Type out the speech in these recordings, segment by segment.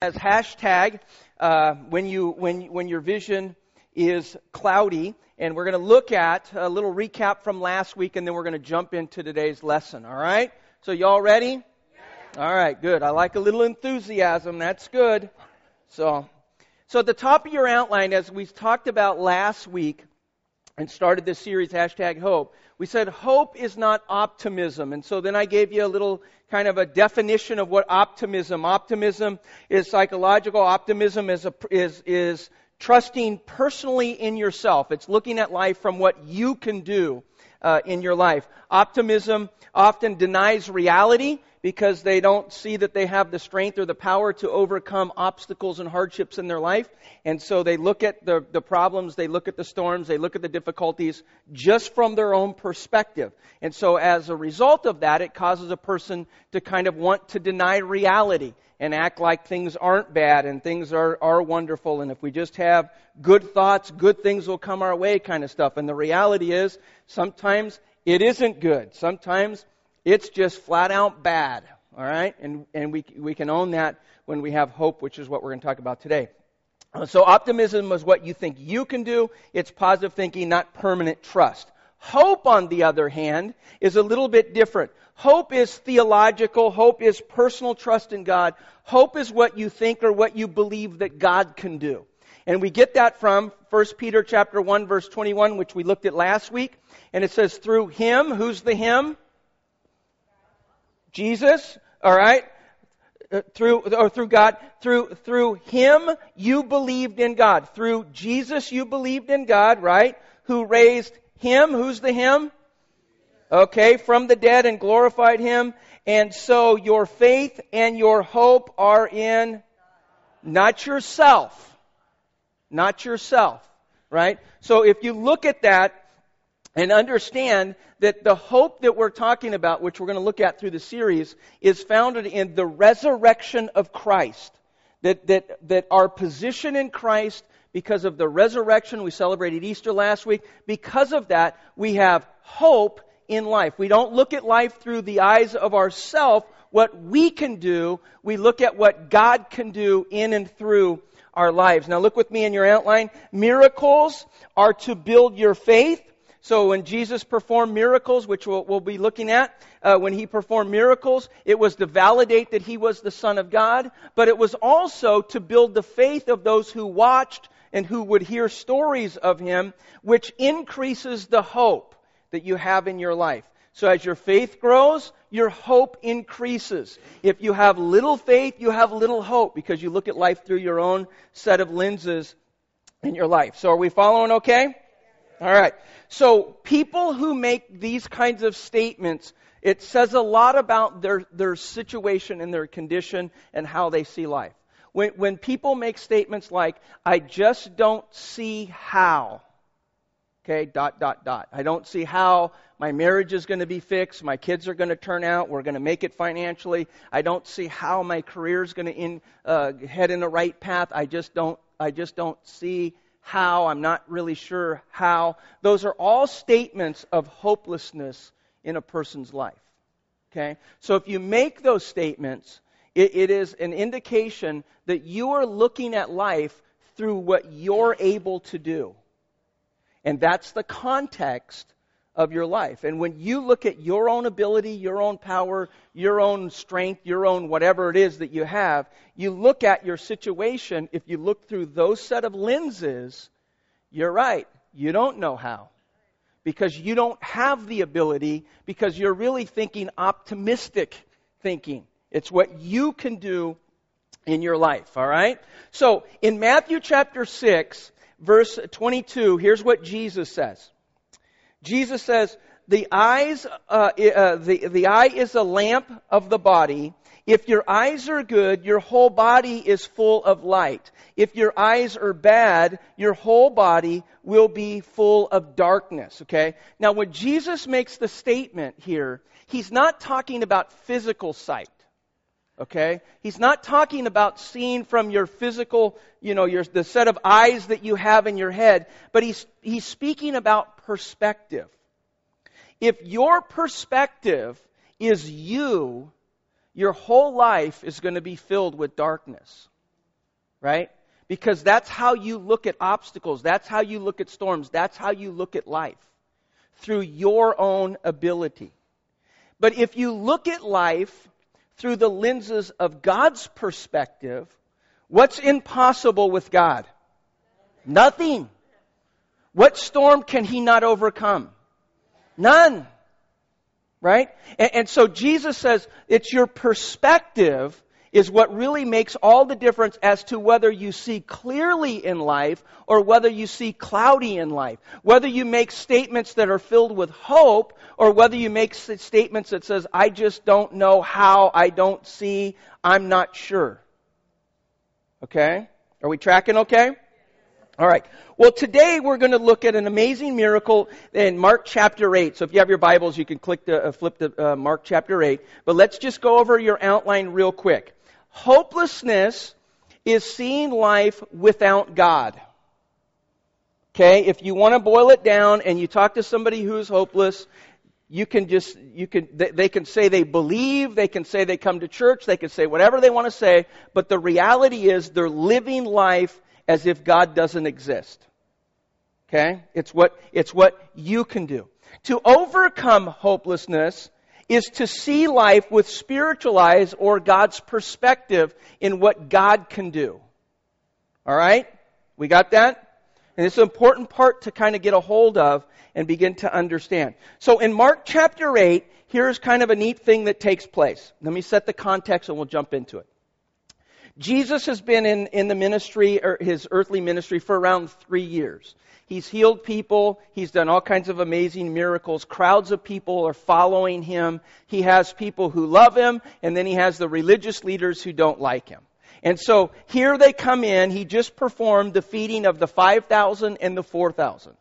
as hashtag uh, when you when when your vision is cloudy. And we're going to look at a little recap from last week and then we're going to jump into today's lesson all right? So y'all ready? Yes. all right good. I like a little enthusiasm. That's good. So so at the top of your outline as we talked about last week and started this series hashtag hope we said hope is not optimism. And so then I gave you a little kind of a definition of what optimism. Optimism is psychological. Optimism is, a, is, is trusting personally in yourself. It's looking at life from what you can do uh, in your life. Optimism often denies reality because they don't see that they have the strength or the power to overcome obstacles and hardships in their life. And so they look at the, the problems, they look at the storms, they look at the difficulties just from their own perspective. And so as a result of that, it causes a person to kind of want to deny reality and act like things aren't bad and things are, are wonderful. And if we just have good thoughts, good things will come our way kind of stuff. And the reality is sometimes it isn't good. Sometimes it's just flat out bad. All right? And, and we, we can own that when we have hope, which is what we're going to talk about today. So optimism is what you think you can do. It's positive thinking, not permanent trust. Hope, on the other hand, is a little bit different. Hope is theological. Hope is personal trust in God. Hope is what you think or what you believe that God can do. And we get that from 1 Peter chapter 1 verse 21, which we looked at last week. And it says, through him, who's the him? Jesus, all right? Uh, through or through God, through through him you believed in God. Through Jesus you believed in God, right? Who raised him? Who's the him? Okay, from the dead and glorified him. And so your faith and your hope are in not yourself. Not yourself, right? So if you look at that, and understand that the hope that we're talking about, which we're going to look at through the series, is founded in the resurrection of Christ. That, that, that our position in Christ, because of the resurrection, we celebrated Easter last week, because of that, we have hope in life. We don't look at life through the eyes of ourself, what we can do. We look at what God can do in and through our lives. Now look with me in your outline. Miracles are to build your faith. So when Jesus performed miracles, which we'll, we'll be looking at, uh, when he performed miracles, it was to validate that he was the Son of God, but it was also to build the faith of those who watched and who would hear stories of him, which increases the hope that you have in your life. So as your faith grows, your hope increases. If you have little faith, you have little hope because you look at life through your own set of lenses in your life. So are we following okay? All right. So people who make these kinds of statements, it says a lot about their, their situation and their condition and how they see life. When, when people make statements like, I just don't see how, okay, dot, dot, dot. I don't see how my marriage is going to be fixed, my kids are going to turn out, we're going to make it financially. I don't see how my career is going to in, uh, head in the right path. I just don't, I just don't see how, I'm not really sure how. Those are all statements of hopelessness in a person's life. Okay? So if you make those statements, it, it is an indication that you are looking at life through what you're able to do. And that's the context of your life. And when you look at your own ability, your own power, your own strength, your own whatever it is that you have, you look at your situation, if you look through those set of lenses, you're right. You don't know how. Because you don't have the ability, because you're really thinking optimistic thinking. It's what you can do in your life, all right? So, in Matthew chapter 6, verse 22, here's what Jesus says. Jesus says, the eyes, uh, uh, the, the eye is a lamp of the body. If your eyes are good, your whole body is full of light. If your eyes are bad, your whole body will be full of darkness. Okay? Now, when Jesus makes the statement here, he's not talking about physical sight. Okay? He's not talking about seeing from your physical, you know, your, the set of eyes that you have in your head, but he's, he's speaking about perspective. If your perspective is you, your whole life is going to be filled with darkness. right? Because that's how you look at obstacles. That's how you look at storms. That's how you look at life. Through your own ability. But if you look at life through the lenses of God's perspective, what's impossible with God? Nothing. What storm can he not overcome? None. Right? And, and, so Jesus says it's your perspective is what really makes all the difference as to whether you see clearly in life or whether you see cloudy in life. Whether you make statements that are filled with hope or whether you make statements that says, I just don't know how, I don't see, I'm not sure. Okay? Are we tracking okay? All right. Well, today we're going to look at an amazing miracle in Mark chapter 8. So if you have your Bibles, you can click the, uh, flip to uh, Mark chapter 8. But let's just go over your outline real quick. Hopelessness is seeing life without God. Okay? If you want to boil it down and you talk to somebody who's hopeless, you can just, you can, they can say they believe, they can say they come to church, they can say whatever they want to say, but the reality is they're living life as if God doesn't exist. Okay? It's what, it's what you can do. To overcome hopelessness is to see life with spiritual eyes or God's perspective in what God can do. Alright? We got that? And it's an important part to kind of get a hold of and begin to understand. So in Mark chapter 8, here's kind of a neat thing that takes place. Let me set the context and we'll jump into it. Jesus has been in, in the ministry, or his earthly ministry, for around three years. He's healed people. He's done all kinds of amazing miracles. Crowds of people are following him. He has people who love him, and then he has the religious leaders who don't like him. And so here they come in. He just performed the feeding of the 5,000 and the 4,000.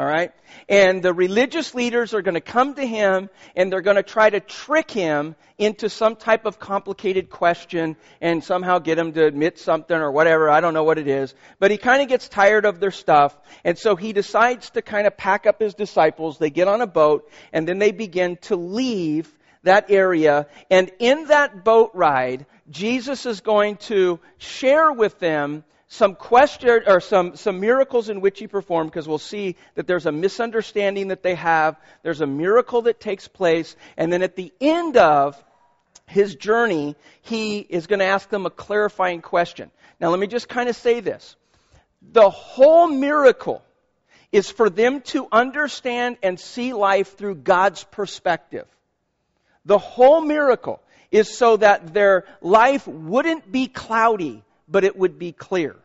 All right? And the religious leaders are going to come to him and they're going to try to trick him into some type of complicated question and somehow get him to admit something or whatever. I don't know what it is. But he kind of gets tired of their stuff. And so he decides to kind of pack up his disciples. They get on a boat and then they begin to leave that area. And in that boat ride, Jesus is going to share with them some question or some, some miracles in which he performed because we'll see that there's a misunderstanding that they have. There's a miracle that takes place. And then at the end of his journey, he is going to ask them a clarifying question. Now let me just kind of say this. The whole miracle is for them to understand and see life through God's perspective. The whole miracle is so that their life wouldn't be cloudy but it would be clear.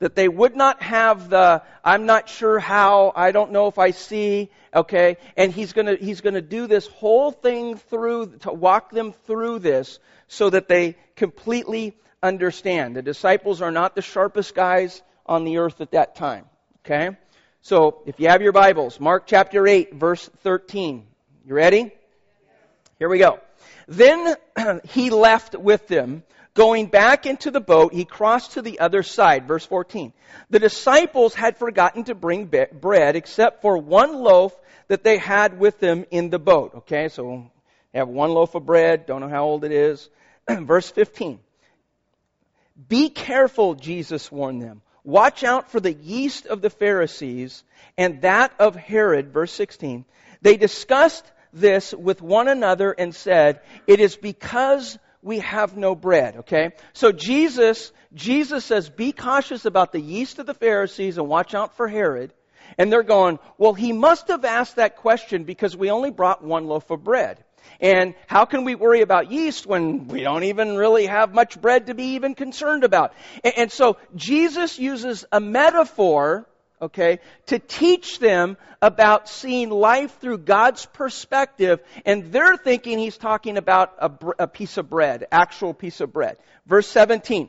That they would not have the, I'm not sure how, I don't know if I see, okay? And he's gonna, he's gonna do this whole thing through, to walk them through this so that they completely understand. The disciples are not the sharpest guys on the earth at that time, okay? So, if you have your Bibles, Mark chapter 8, verse 13. You ready? Here we go. Then he left with them Going back into the boat, he crossed to the other side. Verse 14. The disciples had forgotten to bring bread except for one loaf that they had with them in the boat. Okay, so they have one loaf of bread, don't know how old it is. Verse 15. Be careful, Jesus warned them. Watch out for the yeast of the Pharisees and that of Herod. Verse 16. They discussed this with one another and said, It is because we have no bread, okay? So Jesus, Jesus says, be cautious about the yeast of the Pharisees and watch out for Herod. And they're going, well, he must have asked that question because we only brought one loaf of bread. And how can we worry about yeast when we don't even really have much bread to be even concerned about? And, so Jesus uses a metaphor okay, to teach them about seeing life through God's perspective, and they're thinking he's talking about a, a, piece of bread, actual piece of bread. Verse 17.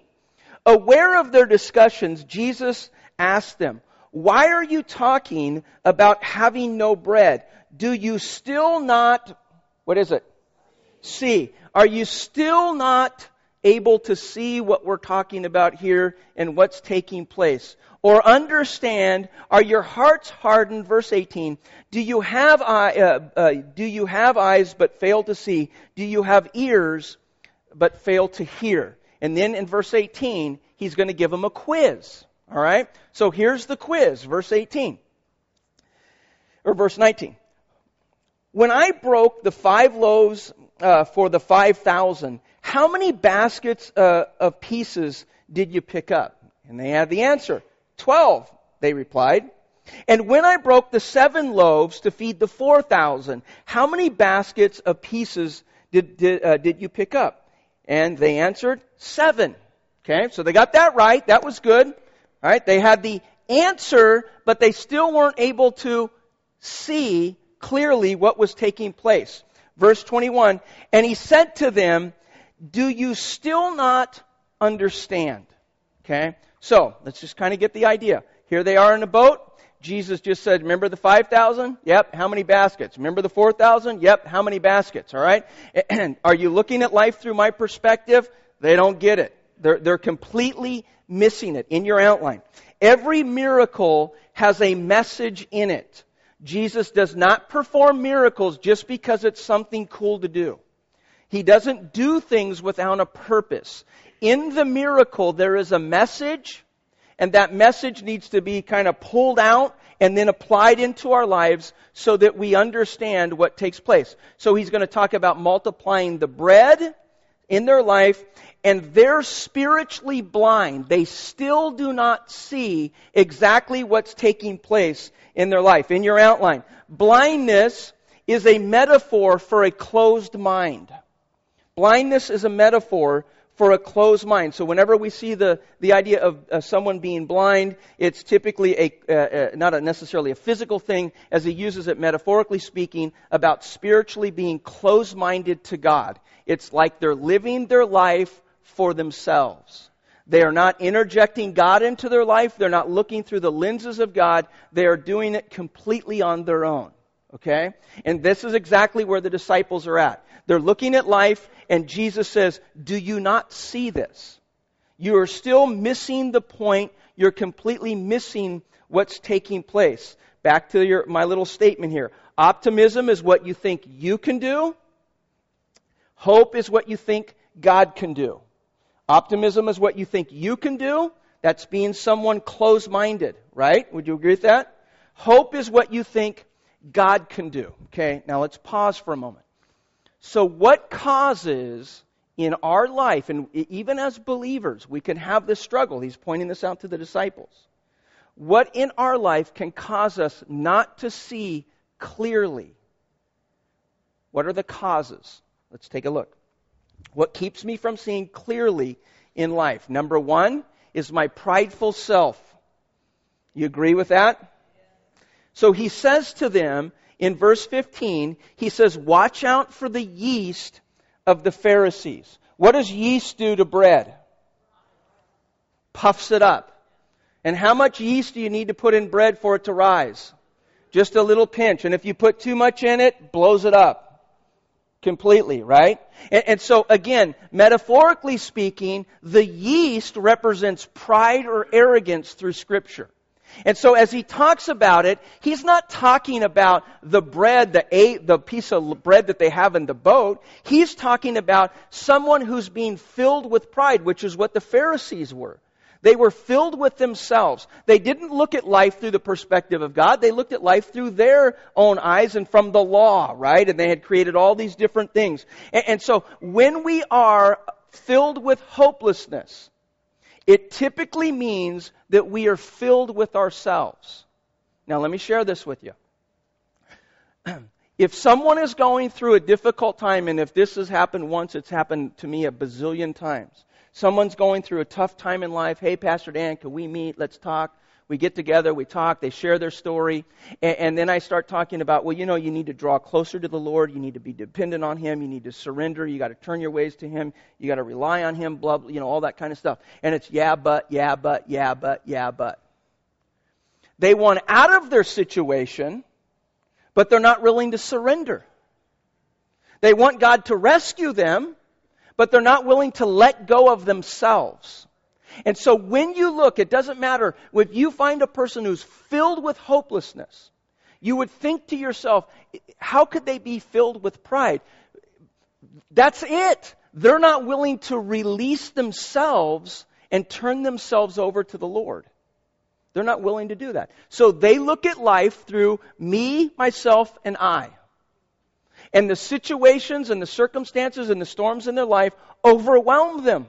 Aware of their discussions, Jesus asked them, Why are you talking about having no bread? Do you still not, what is it? See. Are you still not able to see what we're talking about here and what's taking place? Or understand? Are your hearts hardened? Verse 18. Do you have, eye, uh, uh, do you have eyes but fail to see? Do you have ears but fail to hear? And then in verse 18, he's going to give them a quiz. All right? So here's the quiz, verse 18. Or verse 19. When I broke the five loaves uh, for the 5,000, how many baskets uh, of pieces did you pick up? And they had the answer. Twelve, they replied. And when I broke the seven loaves to feed the 4,000, how many baskets of pieces did, did, uh, did you pick up? And they answered, seven. Okay, so they got that right. That was good. All right, they had the answer, but they still weren't able to see clearly what was taking place. Verse 21, and he said to them, Do you still not understand? Okay, so let's just kind of get the idea. Here they are in a boat. Jesus just said, Remember the 5,000? Yep. How many baskets? Remember the 4,000? Yep. How many baskets? All right? And are you looking at life through my perspective? They don't get it. They're, they're completely missing it in your outline. Every miracle has a message in it. Jesus does not perform miracles just because it's something cool to do. He doesn't do things without a purpose. In the miracle, there is a message, and that message needs to be kind of pulled out and then applied into our lives so that we understand what takes place. So he's going to talk about multiplying the bread in their life, and they're spiritually blind. They still do not see exactly what's taking place in their life. In your outline, blindness is a metaphor for a closed mind. Blindness is a metaphor for a closed mind. So whenever we see the, the idea of uh, someone being blind, it's typically a, uh, uh, not a necessarily a physical thing, as he uses it metaphorically speaking, about spiritually being closed-minded to God. It's like they're living their life for themselves. They are not interjecting God into their life. They're not looking through the lenses of God. They are doing it completely on their own. Okay? And this is exactly where the disciples are at. They're looking at life, and Jesus says, Do you not see this? You are still missing the point. You're completely missing what's taking place. Back to your, my little statement here. Optimism is what you think you can do. Hope is what you think God can do. Optimism is what you think you can do. That's being someone close minded, right? Would you agree with that? Hope is what you think God can do. Okay, now let's pause for a moment. So, what causes in our life, and even as believers, we can have this struggle? He's pointing this out to the disciples. What in our life can cause us not to see clearly? What are the causes? Let's take a look. What keeps me from seeing clearly in life? Number one is my prideful self. You agree with that? So he says to them in verse 15, he says, Watch out for the yeast of the Pharisees. What does yeast do to bread? Puffs it up. And how much yeast do you need to put in bread for it to rise? Just a little pinch. And if you put too much in it, blows it up completely, right? And, and, so again, metaphorically speaking, the yeast represents pride or arrogance through scripture. And so as he talks about it, he's not talking about the bread, the, a, the piece of bread that they have in the boat. He's talking about someone who's being filled with pride, which is what the Pharisees were. They were filled with themselves. They didn't look at life through the perspective of God. They looked at life through their own eyes and from the law, right? And they had created all these different things. And, and so when we are filled with hopelessness, it typically means that we are filled with ourselves. Now, let me share this with you. If someone is going through a difficult time, and if this has happened once, it's happened to me a bazillion times. Someone's going through a tough time in life. Hey, Pastor Dan, can we meet? Let's talk. We get together, we talk, they share their story, and, and, then I start talking about, well, you know, you need to draw closer to the Lord, you need to be dependent on Him, you need to surrender, you got to turn your ways to Him, you got to rely on Him, blah, blah, you know, all that kind of stuff. And it's yeah, but, yeah, but, yeah, but, yeah, but. They want out of their situation, but they're not willing to surrender. They want God to rescue them, but they're not willing to let go of themselves. And so when you look, it doesn't matter, if you find a person who's filled with hopelessness, you would think to yourself, how could they be filled with pride? That's it. They're not willing to release themselves and turn themselves over to the Lord. They're not willing to do that. So they look at life through me, myself, and I. And the situations and the circumstances and the storms in their life overwhelm them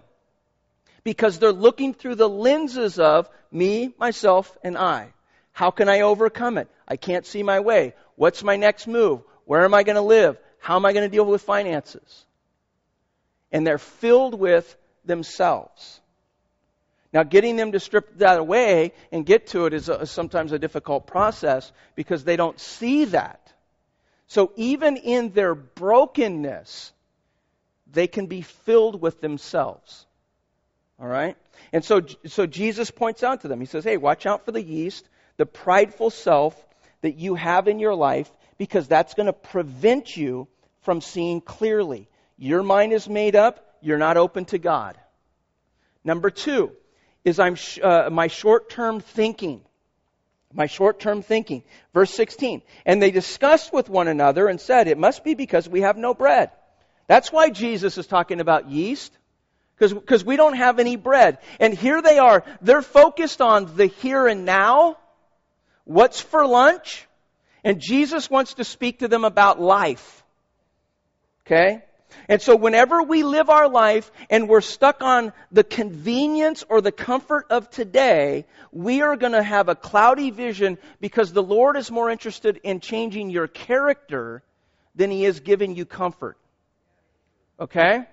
because they're looking through the lenses of me, myself, and I. How can I overcome it? I can't see my way. What's my next move? Where am I going to live? How am I going to deal with finances? And they're filled with themselves. Now, getting them to strip that away and get to it is a, sometimes a difficult process because they don't see that. So, even in their brokenness, they can be filled with themselves. All right? And so, so Jesus points out to them, He says, Hey, watch out for the yeast, the prideful self that you have in your life, because that's going to prevent you from seeing clearly. Your mind is made up, you're not open to God. Number two is I'm sh- uh, my short term thinking. My short term thinking. Verse 16. And they discussed with one another and said, It must be because we have no bread. That's why Jesus is talking about yeast. Because we don't have any bread. And here they are. They're focused on the here and now. What's for lunch? And Jesus wants to speak to them about life. Okay? And so whenever we live our life and we're stuck on the convenience or the comfort of today, we are going to have a cloudy vision because the Lord is more interested in changing your character than he is giving you comfort. Okay?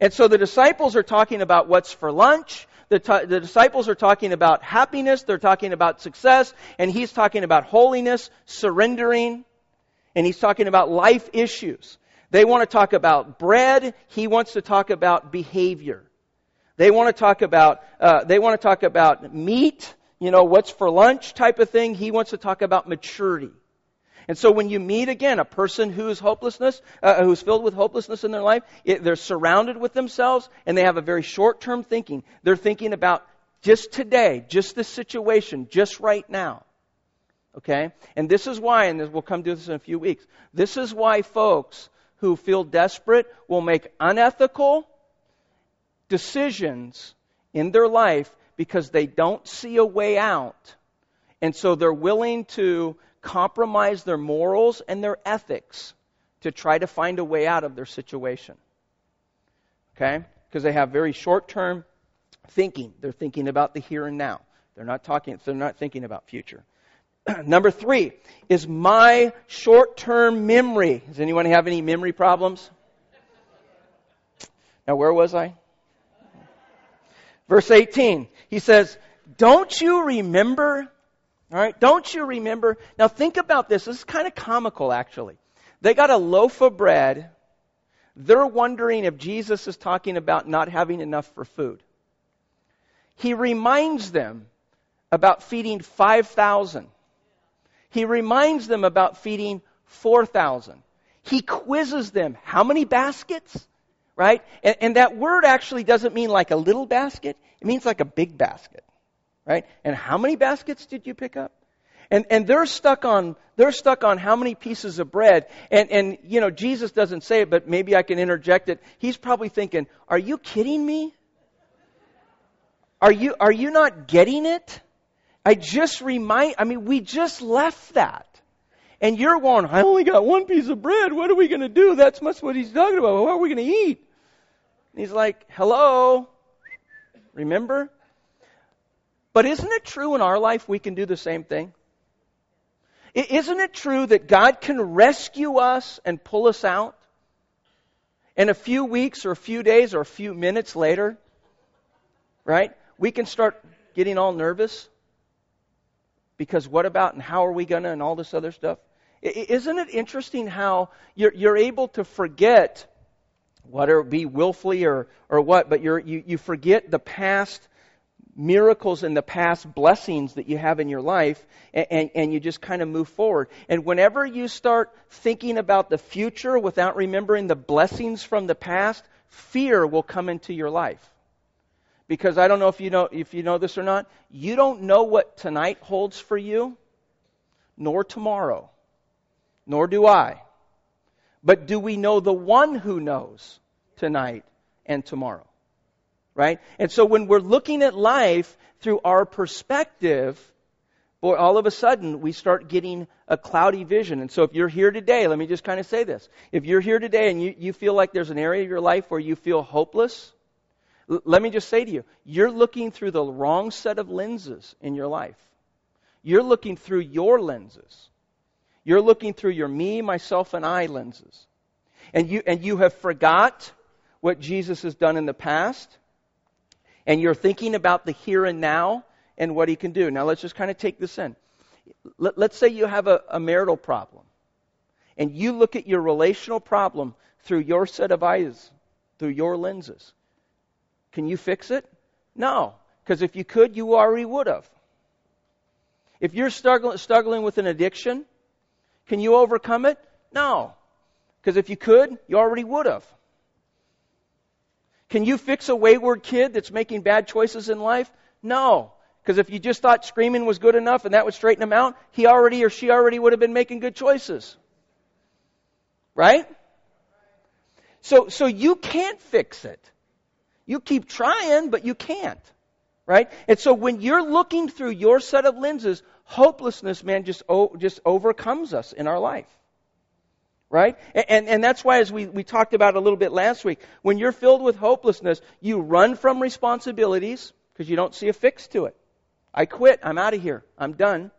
And so the disciples are talking about what's for lunch. The, t- the, disciples are talking about happiness. They're talking about success. And he's talking about holiness, surrendering. And he's talking about life issues. They want to talk about bread. He wants to talk about behavior. They want to talk about, uh, they want to talk about meat, you know, what's for lunch type of thing. He wants to talk about maturity. And so when you meet again a person who's hopelessness, uh, who's filled with hopelessness in their life, it, they're surrounded with themselves and they have a very short-term thinking. They're thinking about just today, just this situation, just right now. Okay? And this is why, and we'll come to this in a few weeks, this is why folks who feel desperate will make unethical decisions in their life because they don't see a way out. And so they're willing to compromise their morals and their ethics to try to find a way out of their situation. Okay? Because they have very short term thinking. They're thinking about the here and now. They're not talking, they're not thinking about future. Number three is my short term memory. Does anyone have any memory problems? Now, where was I? Verse 18. He says, Don't you remember all right? Don't you remember? Now think about this. This is kind of comical, actually. They got a loaf of bread. They're wondering if Jesus is talking about not having enough for food. He reminds them about feeding 5,000. He reminds them about feeding 4,000. He quizzes them. How many baskets? Right? And, and, that word actually doesn't mean like a little basket. It means like a big basket right? And how many baskets did you pick up? And, and they're stuck on, they're stuck on how many pieces of bread. And, and, you know, Jesus doesn't say it, but maybe I can interject it. He's probably thinking, are you kidding me? Are you, are you not getting it? I just remind, I mean, we just left that. And you're going, I only got one piece of bread. What are we going to do? That's much what he's talking about. What are we going to eat? And he's like, hello? Remember? But isn't it true in our life we can do the same thing? Isn't it true that God can rescue us and pull us out? And a few weeks or a few days or a few minutes later, right, we can start getting all nervous because what about and how are we going to and all this other stuff? Isn't it interesting how you're, you're able to forget, whether it be willfully or, or what, but you you, forget the past miracles in the past, blessings that you have in your life, and, and, and, you just kind of move forward. And whenever you start thinking about the future without remembering the blessings from the past, fear will come into your life. Because I don't know if you know if you know this or not, you don't know what tonight holds for you, nor tomorrow, nor do I. But do we know the one who knows tonight and tomorrow? Right? And so when we're looking at life through our perspective, boy, all of a sudden we start getting a cloudy vision. And so if you're here today, let me just kind of say this. If you're here today and you, you feel like there's an area of your life where you feel hopeless, l- let me just say to you, you're looking through the wrong set of lenses in your life. You're looking through your lenses. You're looking through your me, myself, and I lenses. And you, and you have forgot what Jesus has done in the past. And you're thinking about the here and now and what he can do. Now let's just kind of take this in. Let, us say you have a, a marital problem. And you look at your relational problem through your set of eyes, through your lenses. Can you fix it? No. Because if you could, you already would have. If you're struggling, struggling with an addiction, can you overcome it? No. Because if you could, you already would have. Can you fix a wayward kid that's making bad choices in life? No. Because if you just thought screaming was good enough and that would straighten him out, he already or she already would have been making good choices. Right? So, so you can't fix it. You keep trying, but you can't. Right? And so when you're looking through your set of lenses, hopelessness, man, just, just overcomes us in our life. Right? And, and, that's why, as we, we talked about a little bit last week, when you're filled with hopelessness, you run from responsibilities because you don't see a fix to it. I quit. I'm out of here. I'm done.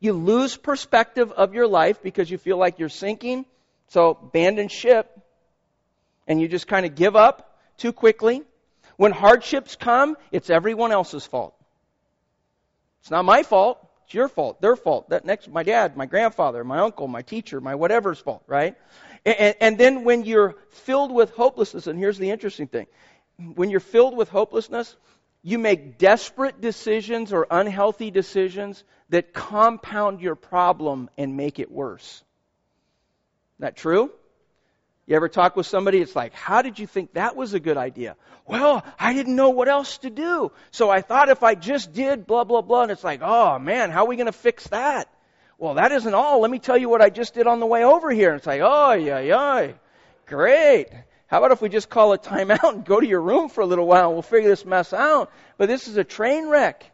You lose perspective of your life because you feel like you're sinking. So abandon ship. And you just kind of give up too quickly. When hardships come, it's everyone else's fault. It's not my fault. It's your fault, their fault. That next, my dad, my grandfather, my uncle, my teacher, my whatever's fault, right? And, and then when you're filled with hopelessness, and here's the interesting thing. When you're filled with hopelessness, you make desperate decisions or unhealthy decisions that compound your problem and make it worse. Is that true? You ever talk with somebody? It's like, how did you think that was a good idea? Well, I didn't know what else to do. So I thought if I just did blah, blah, blah. And it's like, oh man, how are we going to fix that? Well, that isn't all. Let me tell you what I just did on the way over here. And it's like, oh, yeah, yeah. Great. How about if we just call a timeout and go to your room for a little while and we'll figure this mess out? But this is a train wreck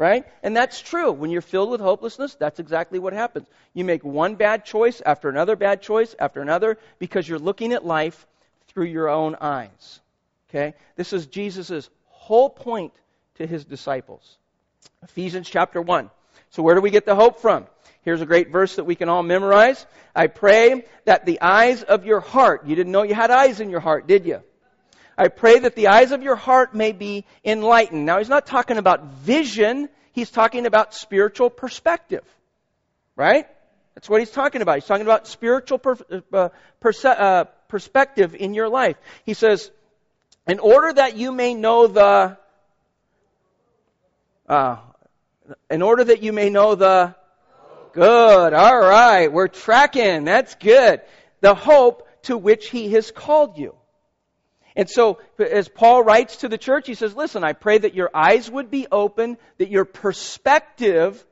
right? And that's true. When you're filled with hopelessness, that's exactly what happens. You make one bad choice after another bad choice after another because you're looking at life through your own eyes. Okay? This is Jesus' whole point to his disciples. Ephesians chapter 1. So where do we get the hope from? Here's a great verse that we can all memorize. I pray that the eyes of your heart, you didn't know you had eyes in your heart, did you? I pray that the eyes of your heart may be enlightened. Now, he's not talking about vision, he's talking about spiritual perspective. Right? That's what he's talking about. He's talking about spiritual per, uh, perse- uh, perspective in your life. He says, in order that you may know the, uh, in order that you may know the, good, alright, we're tracking, that's good. The hope to which he has called you. And so, as Paul writes to the church, he says, Listen, I pray that your eyes would be open, that your perspective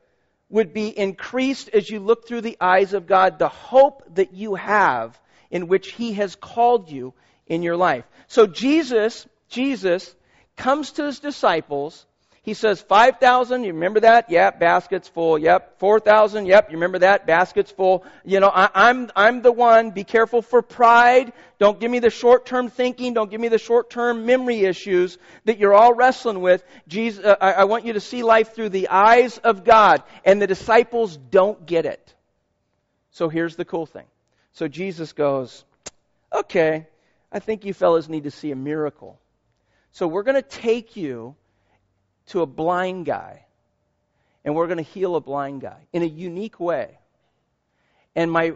would be increased as you look through the eyes of God, the hope that you have in which He has called you in your life. So, Jesus, Jesus comes to His disciples he says 5,000, you remember that? Yep, basket's full. Yep. 4,000, yep, you remember that? Basket's full. You know, I, I'm, I'm the one. Be careful for pride. Don't give me the short-term thinking. Don't give me the short-term memory issues that you're all wrestling with. Jesus, uh, I, I want you to see life through the eyes of God. And the disciples don't get it. So here's the cool thing. So Jesus goes, okay, I think you fellas need to see a miracle. So we're going to take you to a blind guy, and we're going to heal a blind guy in a unique way. And my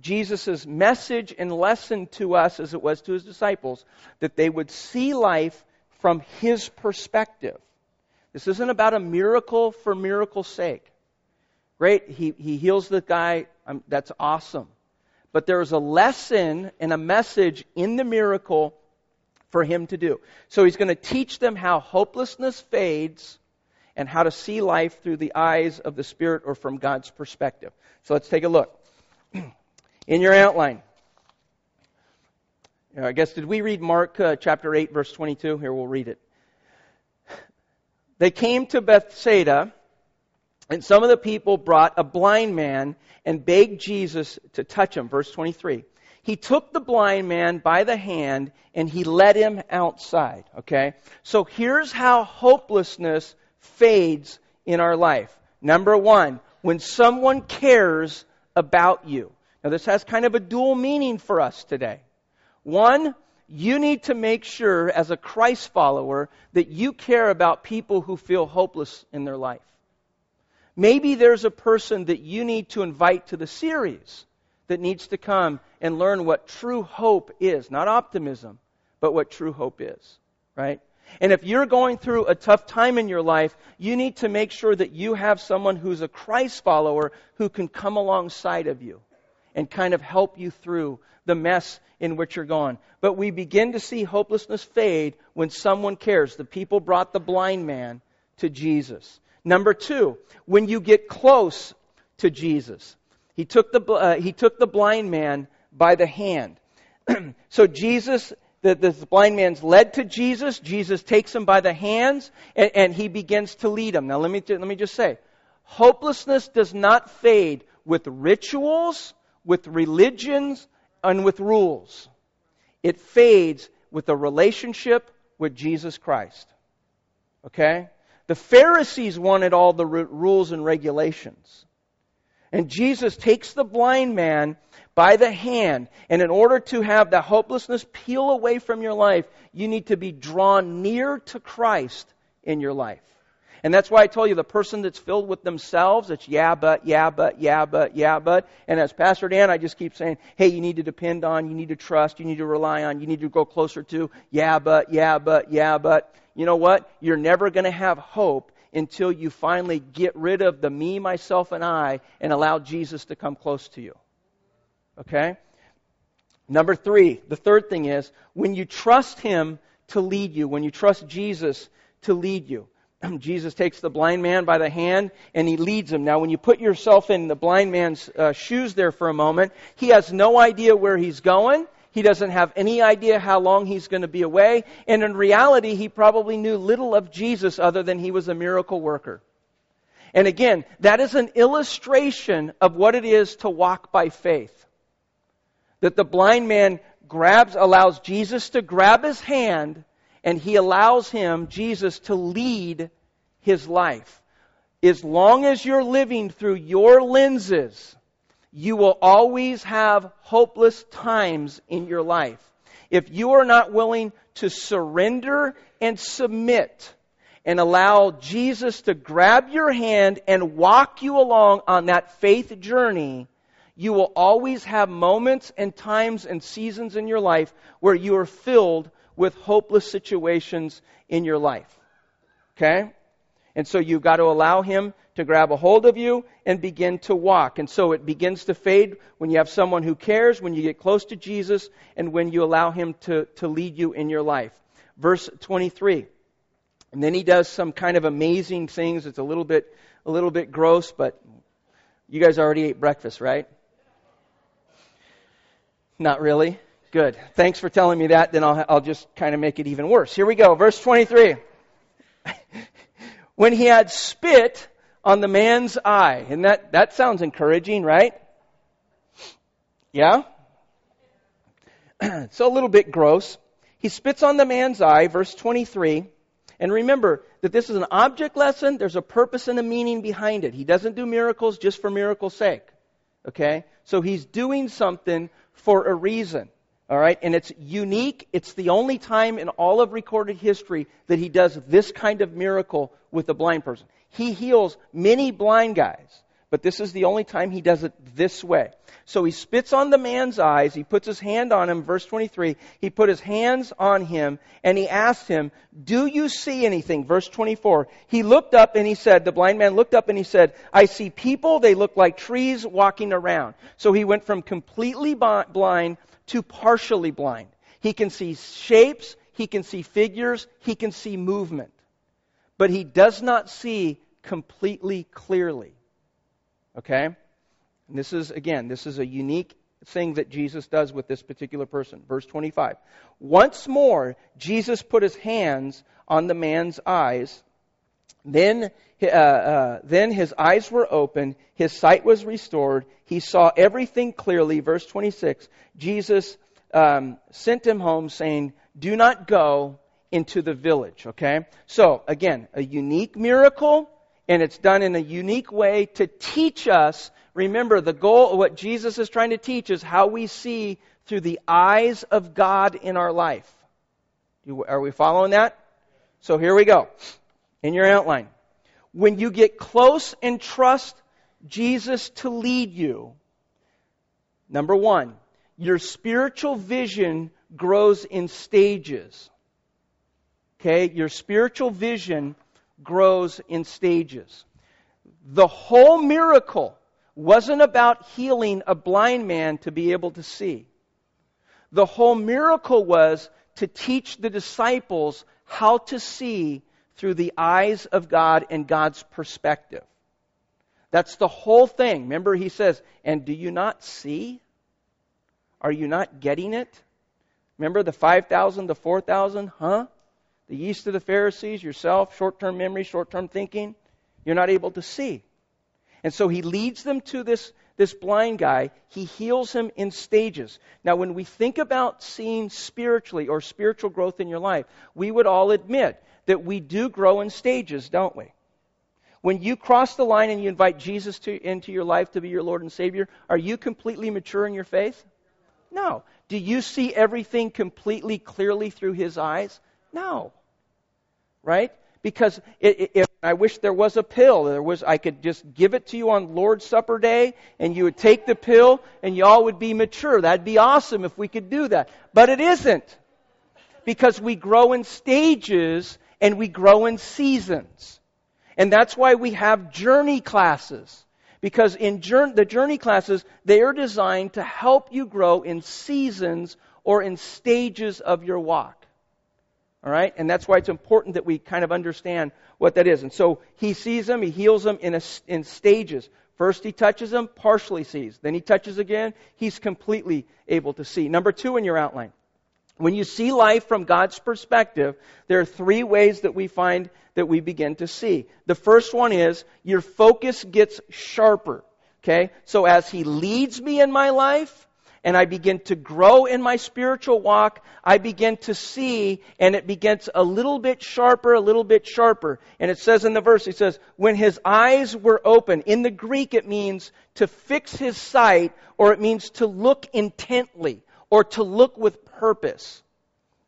Jesus' message and lesson to us, as it was to his disciples, that they would see life from his perspective. This isn't about a miracle for miracle's sake. Great, he, he heals the guy. Um, that's awesome. But there is a lesson and a message in the miracle for him to do. So he's going to teach them how hopelessness fades and how to see life through the eyes of the Spirit or from God's perspective. So let's take a look. In your outline, I guess, did we read Mark uh, chapter 8, verse 22? Here, we'll read it. They came to Bethsaida, and some of the people brought a blind man and begged Jesus to touch him. Verse 23. He took the blind man by the hand and he led him outside. Okay? So here's how hopelessness fades in our life. Number one, when someone cares about you. Now, this has kind of a dual meaning for us today. One, you need to make sure as a Christ follower that you care about people who feel hopeless in their life. Maybe there's a person that you need to invite to the series that needs to come and learn what true hope is. Not optimism, but what true hope is. Right? And if you're going through a tough time in your life, you need to make sure that you have someone who's a Christ follower who can come alongside of you and kind of help you through the mess in which you're going. But we begin to see hopelessness fade when someone cares. The people brought the blind man to Jesus. Number two, when you get close to Jesus, he took the, uh, he took the blind man by the hand. so Jesus, the, the blind man's led to Jesus. Jesus takes him by the hands and, and he begins to lead him. Now let me, let me just say, hopelessness does not fade with rituals, with religions, and with rules. It fades with a relationship with Jesus Christ. Okay? The Pharisees wanted all the rules and regulations. And Jesus takes the blind man by the hand. And in order to have the hopelessness peel away from your life, you need to be drawn near to Christ in your life. And that's why I told you the person that's filled with themselves, it's yeah, but, yeah, but, yeah, but, yeah, but. And as Pastor Dan, I just keep saying, hey, you need to depend on, you need to trust, you need to rely on, you need to go closer to, yeah, but, yeah, but, yeah, but. You know what? You're never going to have hope until you finally get rid of the me, myself, and I and allow Jesus to come close to you. Okay? Number three, the third thing is when you trust Him to lead you, when you trust Jesus to lead you. Jesus takes the blind man by the hand and he leads him. Now, when you put yourself in the blind man's uh, shoes there for a moment, he has no idea where he's going. He doesn't have any idea how long he's going to be away. And in reality, he probably knew little of Jesus other than he was a miracle worker. And again, that is an illustration of what it is to walk by faith. That the blind man grabs, allows Jesus to grab his hand and he allows him, Jesus, to lead his life. As long as you're living through your lenses, you will always have hopeless times in your life. If you are not willing to surrender and submit and allow Jesus to grab your hand and walk you along on that faith journey, you will always have moments and times and seasons in your life where you are filled with hopeless situations in your life. Okay? And so you've got to allow Him to grab a hold of you and begin to walk. And so it begins to fade when you have someone who cares, when you get close to Jesus, and when you allow Him to, to lead you in your life. Verse 23. And then He does some kind of amazing things. It's a little bit, a little bit gross, but you guys already ate breakfast, right? Not really. Good. Thanks for telling me that. Then I'll, I'll just kind of make it even worse. Here we go. Verse 23. when he had spit on the man's eye. And that, that sounds encouraging, right? Yeah? it's a little bit gross. He spits on the man's eye, verse 23. And remember that this is an object lesson. There's a purpose and a meaning behind it. He doesn't do miracles just for miracle's sake. Okay? So he's doing something for a reason. All right, and it's unique. It's the only time in all of recorded history that he does this kind of miracle with a blind person. He heals many blind guys, but this is the only time he does it this way. So he spits on the man's eyes. He puts his hand on him. Verse 23. He put his hands on him and he asked him, Do you see anything? Verse 24. He looked up and he said, The blind man looked up and he said, I see people. They look like trees walking around. So he went from completely blind to partially blind. He can see shapes, he can see figures, he can see movement. But he does not see completely clearly. Okay? And this is, again, this is a unique thing that Jesus does with this particular person. Verse 25. Once more, Jesus put his hands on the man's eyes. Then, uh, uh, then his eyes were opened, his sight was restored, he saw everything clearly. Verse 26. Jesus um, sent him home saying, Do not go into the village. Okay? So, again, a unique miracle, and it's done in a unique way to teach us. Remember, the goal, what Jesus is trying to teach is how we see through the eyes of God in our life. Are we following that? So here we go. In your outline. When you get close and trust Jesus to lead you, number one, your spiritual vision grows in stages. Okay? Your spiritual vision grows in stages. The whole miracle wasn't about healing a blind man to be able to see. The whole miracle was to teach the disciples how to see through the eyes of God and God's perspective. That's the whole thing. Remember, he says, And do you not see? Are you not getting it? Remember the 5,000, the 4,000? Huh? The yeast of the Pharisees, yourself, short term memory, short term thinking. You're not able to see. And so he leads them to this, this blind guy. He heals him in stages. Now, when we think about seeing spiritually or spiritual growth in your life, we would all admit that we do grow in stages, don't we? When you cross the line and you invite Jesus to, into your life to be your Lord and Savior, are you completely mature in your faith? No. Do you see everything completely clearly through His eyes? No. Right? Because it, it, I wish there was a pill. There was, I could just give it to you on Lord's Supper Day, and you would take the pill, and y'all would be mature. That'd be awesome if we could do that. But it isn't. Because we grow in stages, and we grow in seasons. And that's why we have journey classes. Because in journey, the journey classes, they are designed to help you grow in seasons or in stages of your walk. All right? And that's why it's important that we kind of understand what that is. And so he sees them, he heals them in, a, in stages. First, he touches them, partially sees. Then he touches again, he's completely able to see. Number two in your outline. When you see life from God's perspective, there are three ways that we find that we begin to see. The first one is your focus gets sharper. Okay? So as He leads me in my life, and I begin to grow in my spiritual walk, I begin to see, and it begins a little bit sharper, a little bit sharper. And it says in the verse, it says, when his eyes were open. In the Greek, it means to fix his sight, or it means to look intently, or to look with purpose.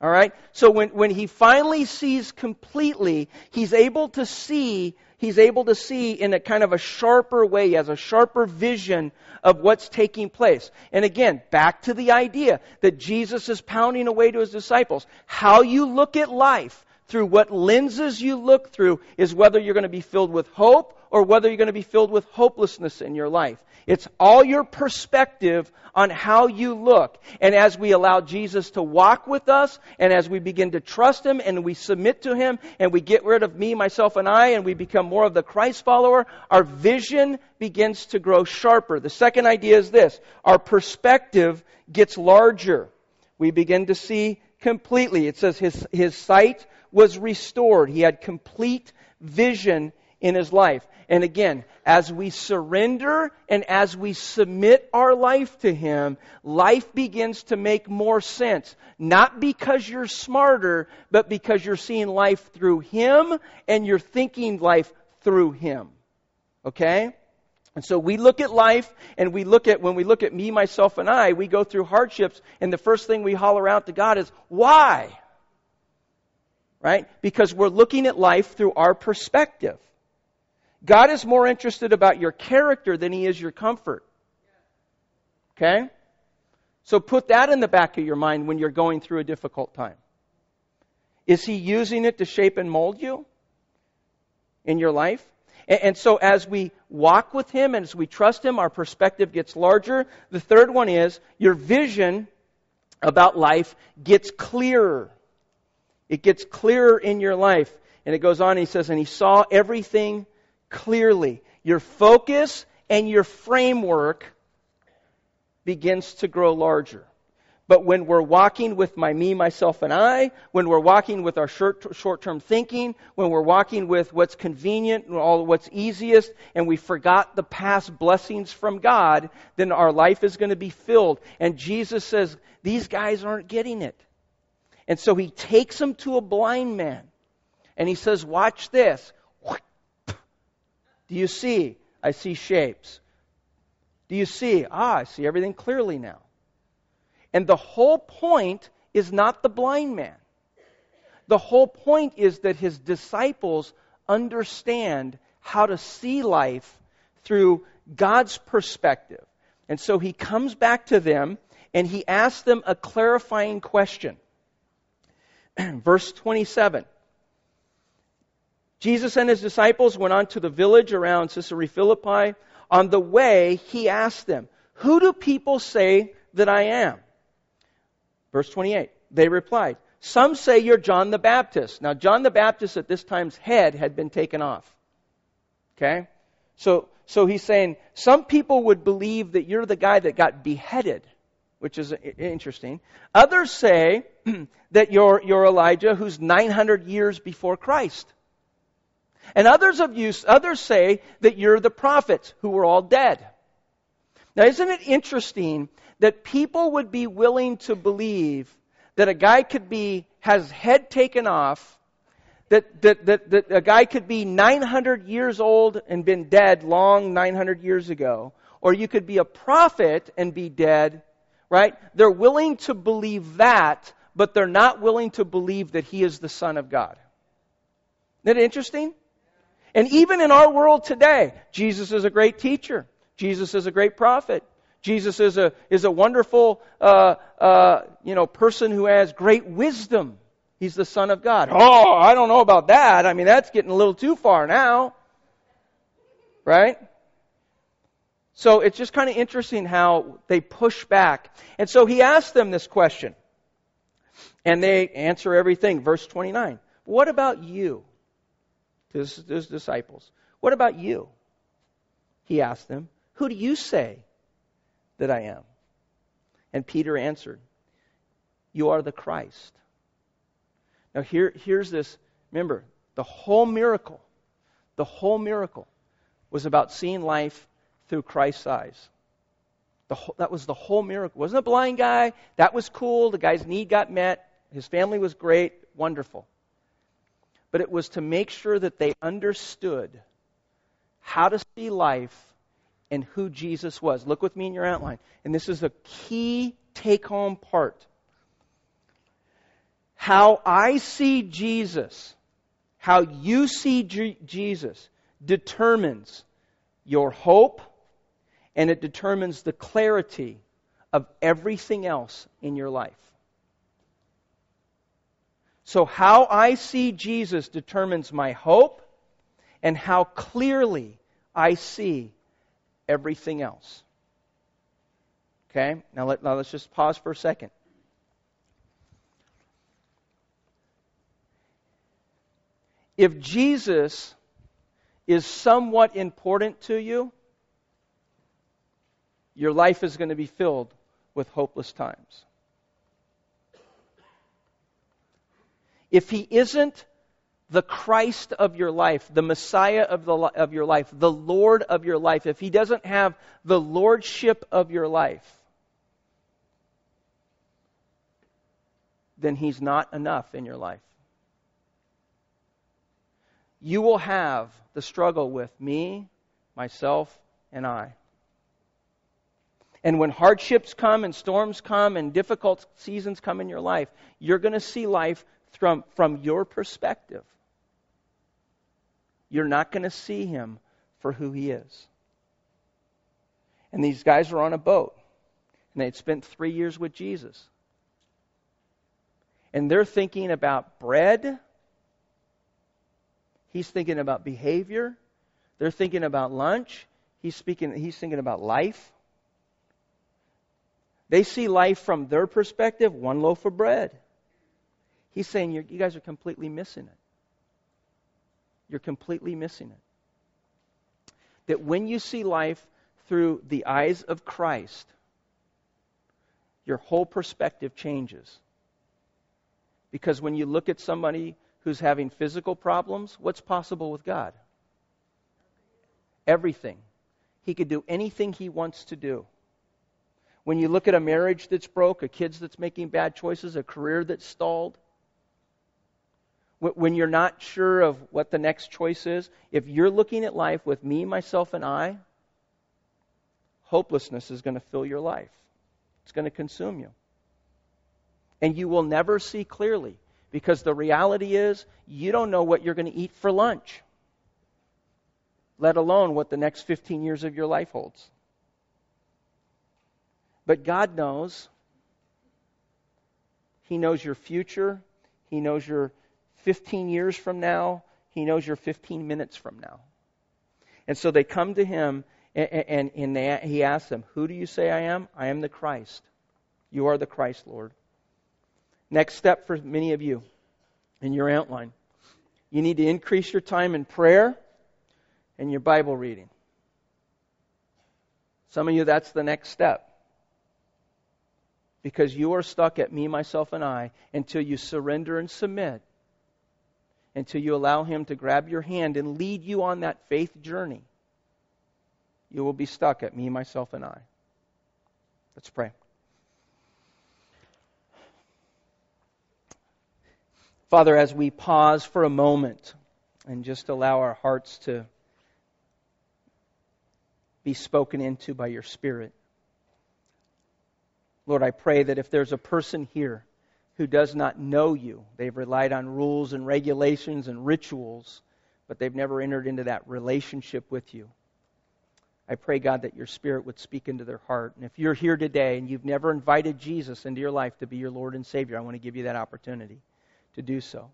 All right? So when, when he finally sees completely, he's able to see he's able to see in a kind of a sharper way. He has a sharper vision of what's taking place. And again, back to the idea that Jesus is pounding away to his disciples. How you look at life through what lenses you look through is whether you're going to be filled with hope or whether you're going to be filled with hopelessness in your life. It's all your perspective on how you look. And as we allow Jesus to walk with us, and as we begin to trust Him, and we submit to Him, and we get rid of me, myself, and I, and we become more of the Christ follower, our vision begins to grow sharper. The second idea is this our perspective gets larger. We begin to see completely. It says his, his sight was restored. He had complete vision in his life. And again, as we surrender and as we submit our life to Him, life begins to make more sense. Not because you're smarter, but because you're seeing life through Him and you're thinking life through Him. Okay? And so we look at life and we look at, when we look at me, myself, and I, we go through hardships and the first thing we holler out to God is, why? Right? Because we're looking at life through our perspective. God is more interested about your character than he is your comfort. Okay? So put that in the back of your mind when you're going through a difficult time. Is he using it to shape and mold you in your life? And, so as we walk with him and as we trust him, our perspective gets larger. The third one is your vision about life gets clearer. It gets clearer in your life. And it goes on, he says, and he saw everything clearly. Your focus and your framework begins to grow larger. But when we're walking with my me, myself, and I, when we're walking with our short term thinking, when we're walking with what's convenient, and all what's easiest, and we forgot the past blessings from God, then our life is going to be filled. And Jesus says, these guys aren't getting it. And so he takes them to a blind man. And he says, watch this. Do you see? I see shapes. Do you see? Ah, I see everything clearly now. And the whole point is not the blind man. The whole point is that his disciples understand how to see life through God's perspective. And so he comes back to them and he asks them a clarifying question. Verse 27. Jesus and his disciples went on to the village around Caesarea Philippi. On the way, he asked them, Who do people say that I am? Verse 28. They replied, Some say you're John the Baptist. Now, John the Baptist at this time's head had been taken off. Okay? So, so he's saying, Some people would believe that you're the guy that got beheaded, which is interesting. Others say that you're, you're Elijah who's 900 years before Christ. And others of you, others say that you're the prophets who were all dead. Now, isn't it interesting that people would be willing to believe that a guy could be, has head taken off, that, that, that, that a guy could be 900 years old and been dead long 900 years ago, or you could be a prophet and be dead, right? They're willing to believe that, but they're not willing to believe that he is the Son of God. Isn't that interesting? And even in our world today, Jesus is a great teacher. Jesus is a great prophet. Jesus is a, is a wonderful, uh, uh, you know, person who has great wisdom. He's the Son of God. Oh, I don't know about that. I mean, that's getting a little too far now. Right? So it's just kind of interesting how they push back. And so he asked them this question. And they answer everything. Verse 29. What about you? To his, his disciples, What about you? He asked them, Who do you say that I am? And Peter answered, You are the Christ. Now, here, here's this. Remember, the whole miracle, the whole miracle was about seeing life through Christ's eyes. Whole, that was the whole miracle. Wasn't a blind guy. That was cool. The guy's need got met. His family was great. Wonderful but it was to make sure that they understood how to see life and who Jesus was. Look with me in your outline. And this is a key take home part. How I see Jesus, how you see G- Jesus, determines your hope and it determines the clarity of everything else in your life. So, how I see Jesus determines my hope and how clearly I see everything else. Okay? Now, let, now let's just pause for a second. If Jesus is somewhat important to you, your life is going to be filled with hopeless times. If he isn't the Christ of your life, the Messiah of, the, of your life, the Lord of your life, if he doesn't have the lordship of your life, then he's not enough in your life. You will have the struggle with me, myself, and I. And when hardships come and storms come and difficult seasons come in your life, you're going to see life from, from your perspective, you're not going to see him for who he is. And these guys were on a boat, and they'd spent three years with Jesus. And they're thinking about bread. He's thinking about behavior. They're thinking about lunch. He's speaking he's thinking about life. They see life from their perspective, one loaf of bread. He's saying you guys are completely missing it. You're completely missing it. That when you see life through the eyes of Christ, your whole perspective changes. Because when you look at somebody who's having physical problems, what's possible with God? Everything. He could do anything he wants to do. When you look at a marriage that's broke, a kids that's making bad choices, a career that's stalled, when you're not sure of what the next choice is, if you're looking at life with me, myself, and I, hopelessness is going to fill your life. It's going to consume you. And you will never see clearly because the reality is you don't know what you're going to eat for lunch, let alone what the next 15 years of your life holds. But God knows. He knows your future. He knows your 15 years from now. He knows you're 15 minutes from now. And so they come to him and, and, and they, he asks them, Who do you say I am? I am the Christ. You are the Christ, Lord. Next step for many of you in your outline you need to increase your time in prayer and your Bible reading. Some of you, that's the next step. Because you are stuck at me, myself, and I until you surrender and submit, until you allow Him to grab your hand and lead you on that faith journey you will be stuck at me, myself, and I. Let's pray. Father, as we pause for a moment and just allow our hearts to be spoken into by your Spirit, Lord, I pray that if there's a person here who does not know you, they've relied on rules and regulations and rituals, but they've never entered into that relationship with you. I pray, God, that your Spirit would speak into their heart. And if you're here today and you've never invited Jesus into your life to be your Lord and Savior, I want to give you that opportunity to do so.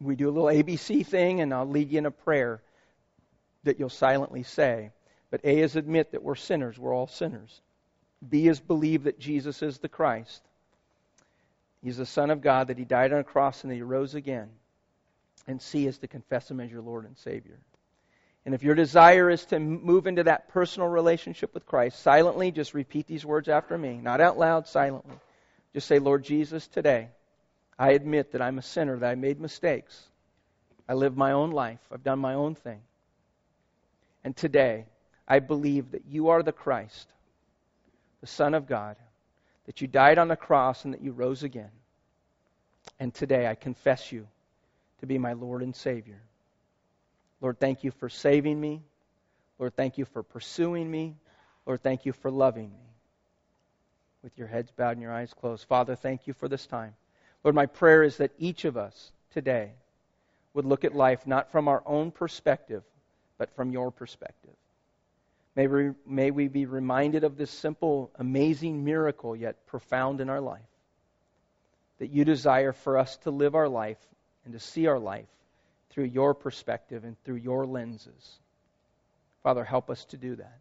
We do a little ABC thing, and I'll lead you in a prayer that you'll silently say. But A is admit that we're sinners. We're all sinners. B is believe that Jesus is the Christ. He's the Son of God, that He died on a cross and that He rose again. And C is to confess Him as your Lord and Savior. And if your desire is to move into that personal relationship with Christ, silently just repeat these words after me, not out loud, silently. Just say, Lord Jesus, today I admit that I'm a sinner, that I made mistakes. I live my own life, I've done my own thing. And today I believe that you are the Christ, the Son of God, that you died on the cross and that you rose again. And today I confess you to be my Lord and Savior. Lord, thank you for saving me. Lord, thank you for pursuing me. Lord, thank you for loving me. With your heads bowed and your eyes closed. Father, thank you for this time. Lord, my prayer is that each of us today would look at life not from our own perspective, but from your perspective. May we, may we be reminded of this simple, amazing miracle, yet profound in our life. That you desire for us to live our life and to see our life through your perspective and through your lenses. Father, help us to do that.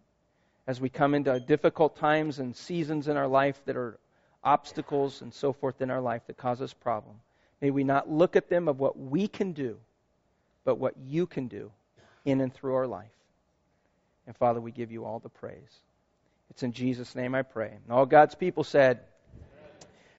As we come into difficult times and seasons in our life that are obstacles and so forth in our life that cause us problem, may we not look at them of what we can do, but what you can do in and through our life. And Father, we give you all the praise. It's in Jesus' name I pray. And all God's people said,